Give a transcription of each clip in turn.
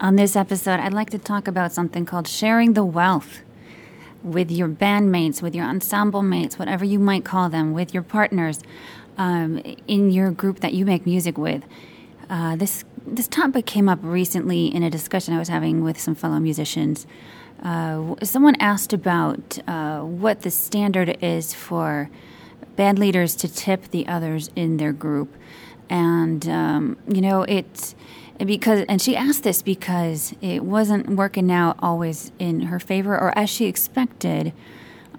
On this episode, I'd like to talk about something called sharing the wealth with your bandmates, with your ensemble mates, whatever you might call them, with your partners um, in your group that you make music with. Uh, this this topic came up recently in a discussion I was having with some fellow musicians. Uh, someone asked about uh, what the standard is for band leaders to tip the others in their group, and um, you know it's because and she asked this because it wasn't working out always in her favor or as she expected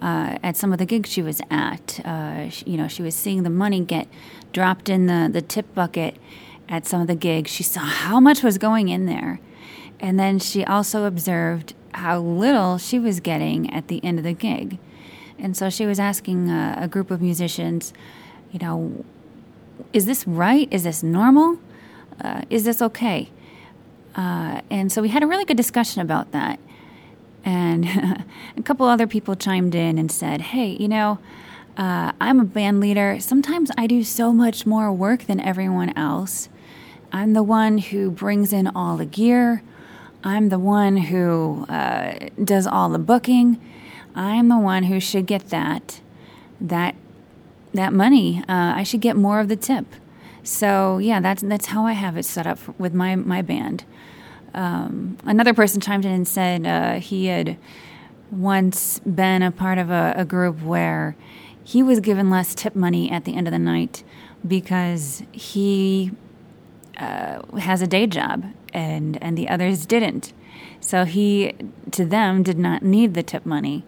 uh, at some of the gigs she was at. Uh, she, you know, she was seeing the money get dropped in the, the tip bucket at some of the gigs. She saw how much was going in there. And then she also observed how little she was getting at the end of the gig. And so she was asking a group of musicians, you know, is this right? Is this normal? Uh, is this okay? Uh, and so we had a really good discussion about that. And a couple other people chimed in and said, hey, you know, uh, I'm a band leader. Sometimes I do so much more work than everyone else. I'm the one who brings in all the gear. I'm the one who uh, does all the booking. I'm the one who should get that that that money. Uh, I should get more of the tip. So yeah, that's that's how I have it set up with my my band. Um, another person chimed in and said uh, he had once been a part of a, a group where he was given less tip money at the end of the night because he uh, has a day job and and the others didn't. So he to them did not need the tip money,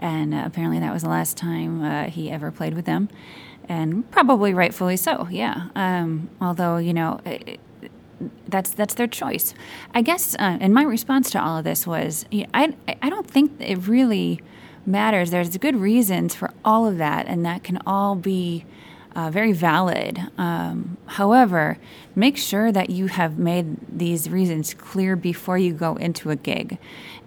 and uh, apparently that was the last time uh, he ever played with them and probably rightfully so. Yeah. Um, although you know. It, that's that's their choice, I guess. Uh, and my response to all of this was, you know, I I don't think it really matters. There's good reasons for all of that, and that can all be uh, very valid. Um, however, make sure that you have made these reasons clear before you go into a gig.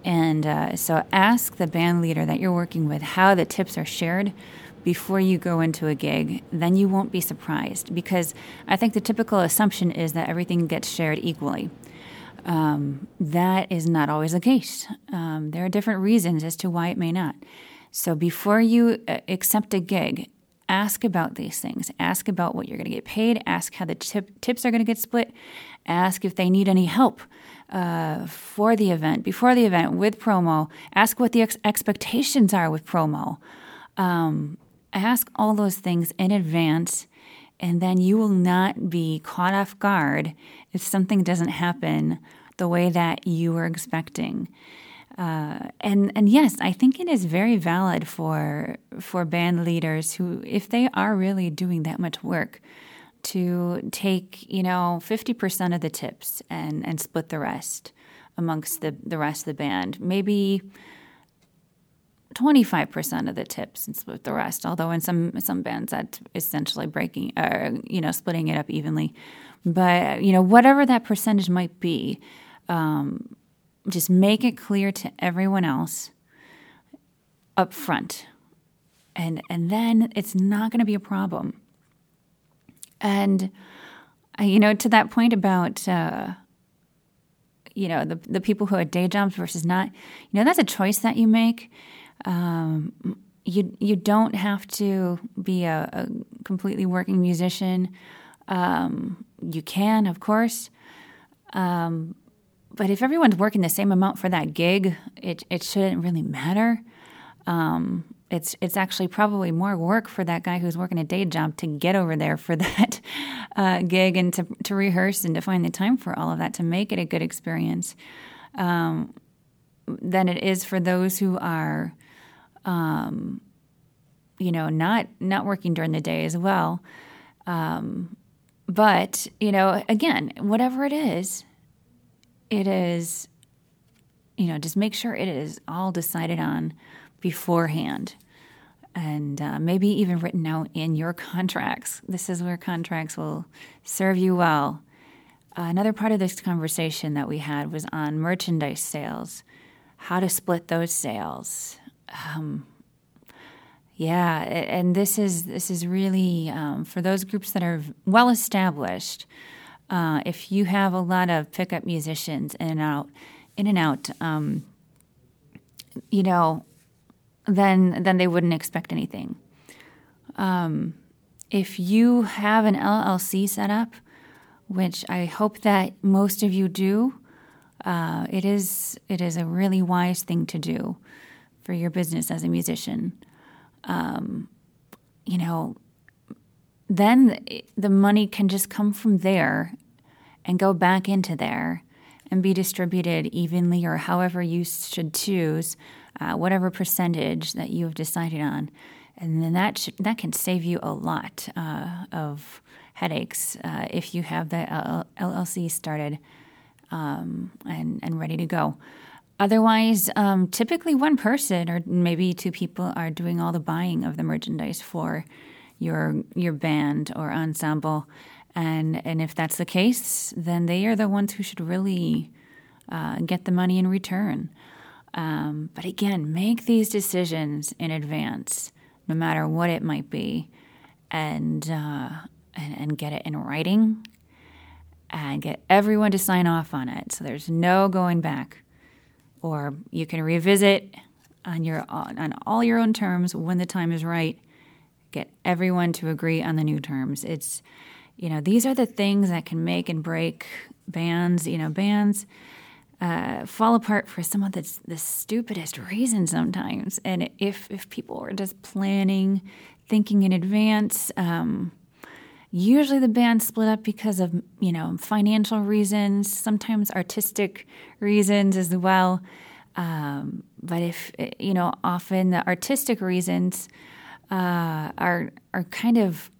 And uh, so ask the band leader that you're working with how the tips are shared before you go into a gig, then you won't be surprised because I think the typical assumption is that everything gets shared equally. Um, that is not always the case. Um, there are different reasons as to why it may not. So before you uh, accept a gig, ask about these things. Ask about what you're going to get paid. Ask how the tip, tips are going to get split. Ask if they need any help uh, for the event, before the event, with promo. Ask what the ex- expectations are with promo. Um, ask all those things in advance, and then you will not be caught off guard if something doesn't happen the way that you were expecting. Uh, and and yes, I think it is very valid for for band leaders who, if they are really doing that much work, to take you know fifty percent of the tips and and split the rest amongst the the rest of the band. Maybe 25% of the tips and split the rest. Although in some some bands that's essentially breaking, uh, you know, splitting it up evenly. But you know, whatever that percentage might be, um, just make it clear to everyone else up front, and and then it's not going to be a problem. And uh, you know, to that point about. Uh, you know the the people who have day jobs versus not you know that's a choice that you make um, you you don't have to be a, a completely working musician. Um, you can, of course, um, but if everyone's working the same amount for that gig, it it shouldn't really matter. Um, it's it's actually probably more work for that guy who's working a day job to get over there for that uh, gig and to to rehearse and to find the time for all of that to make it a good experience um, than it is for those who are um, you know, not not working during the day as well. Um, but, you know, again, whatever it is, it is, you know, just make sure it is all decided on beforehand and uh, maybe even written out in your contracts. This is where contracts will serve you well. Another part of this conversation that we had was on merchandise sales, how to split those sales. Um, yeah, and this is this is really um, for those groups that are well established. Uh, if you have a lot of pickup musicians in and out, in and out, um, you know, then then they wouldn't expect anything. Um, if you have an LLC set up, which I hope that most of you do, uh, it is it is a really wise thing to do for your business as a musician. Um, you know, then the money can just come from there and go back into there and be distributed evenly or however you should choose, uh, whatever percentage that you have decided on. And then that, should, that can save you a lot uh, of headaches uh, if you have the LLC started um, and, and ready to go. Otherwise, um, typically one person or maybe two people are doing all the buying of the merchandise for your your band or ensemble, and and if that's the case, then they are the ones who should really uh, get the money in return. Um, but again, make these decisions in advance, no matter what it might be, and uh, and, and get it in writing, and get everyone to sign off on it. So there's no going back or you can revisit on your on all your own terms when the time is right. Get everyone to agree on the new terms. It's you know these are the things that can make and break bands. You know bands uh, fall apart for some of the, the stupidest reasons sometimes. And if if people are just planning, thinking in advance. Um, usually the band split up because of you know financial reasons sometimes artistic reasons as well. Um, but if you know often the artistic reasons uh, are are kind of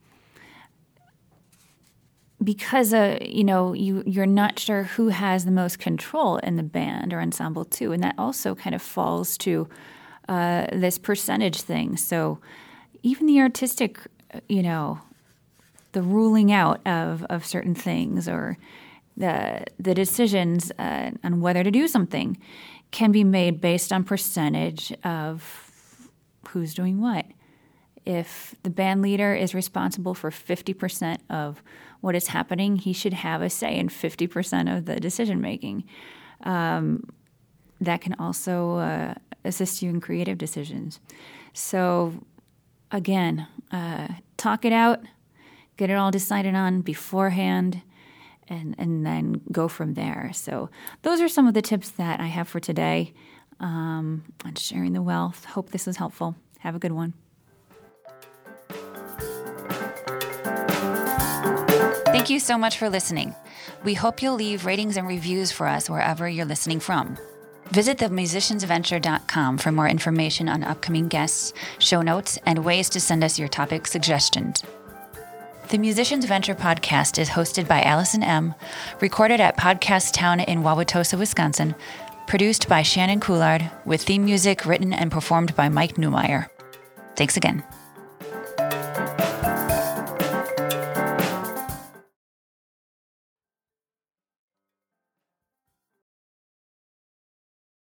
because uh, you know you you're not sure who has the most control in the band or ensemble too. And that also kind of falls to uh, this percentage thing. So even the artistic you know the ruling out of, of certain things or the, the decisions uh, on whether to do something can be made based on percentage of who's doing what. If the band leader is responsible for 50% of what is happening, he should have a say in 50% of the decision making. Um, that can also uh, assist you in creative decisions. So, again, uh, talk it out get it all decided on beforehand and and then go from there. So those are some of the tips that I have for today um, on sharing the wealth. Hope this was helpful. Have a good one. Thank you so much for listening. We hope you'll leave ratings and reviews for us wherever you're listening from. Visit themusiciansventure.com for more information on upcoming guests, show notes, and ways to send us your topic suggestions. The Musicians Venture podcast is hosted by Allison M., recorded at Podcast Town in Wauwatosa, Wisconsin, produced by Shannon Coulard, with theme music written and performed by Mike Newmeyer. Thanks again.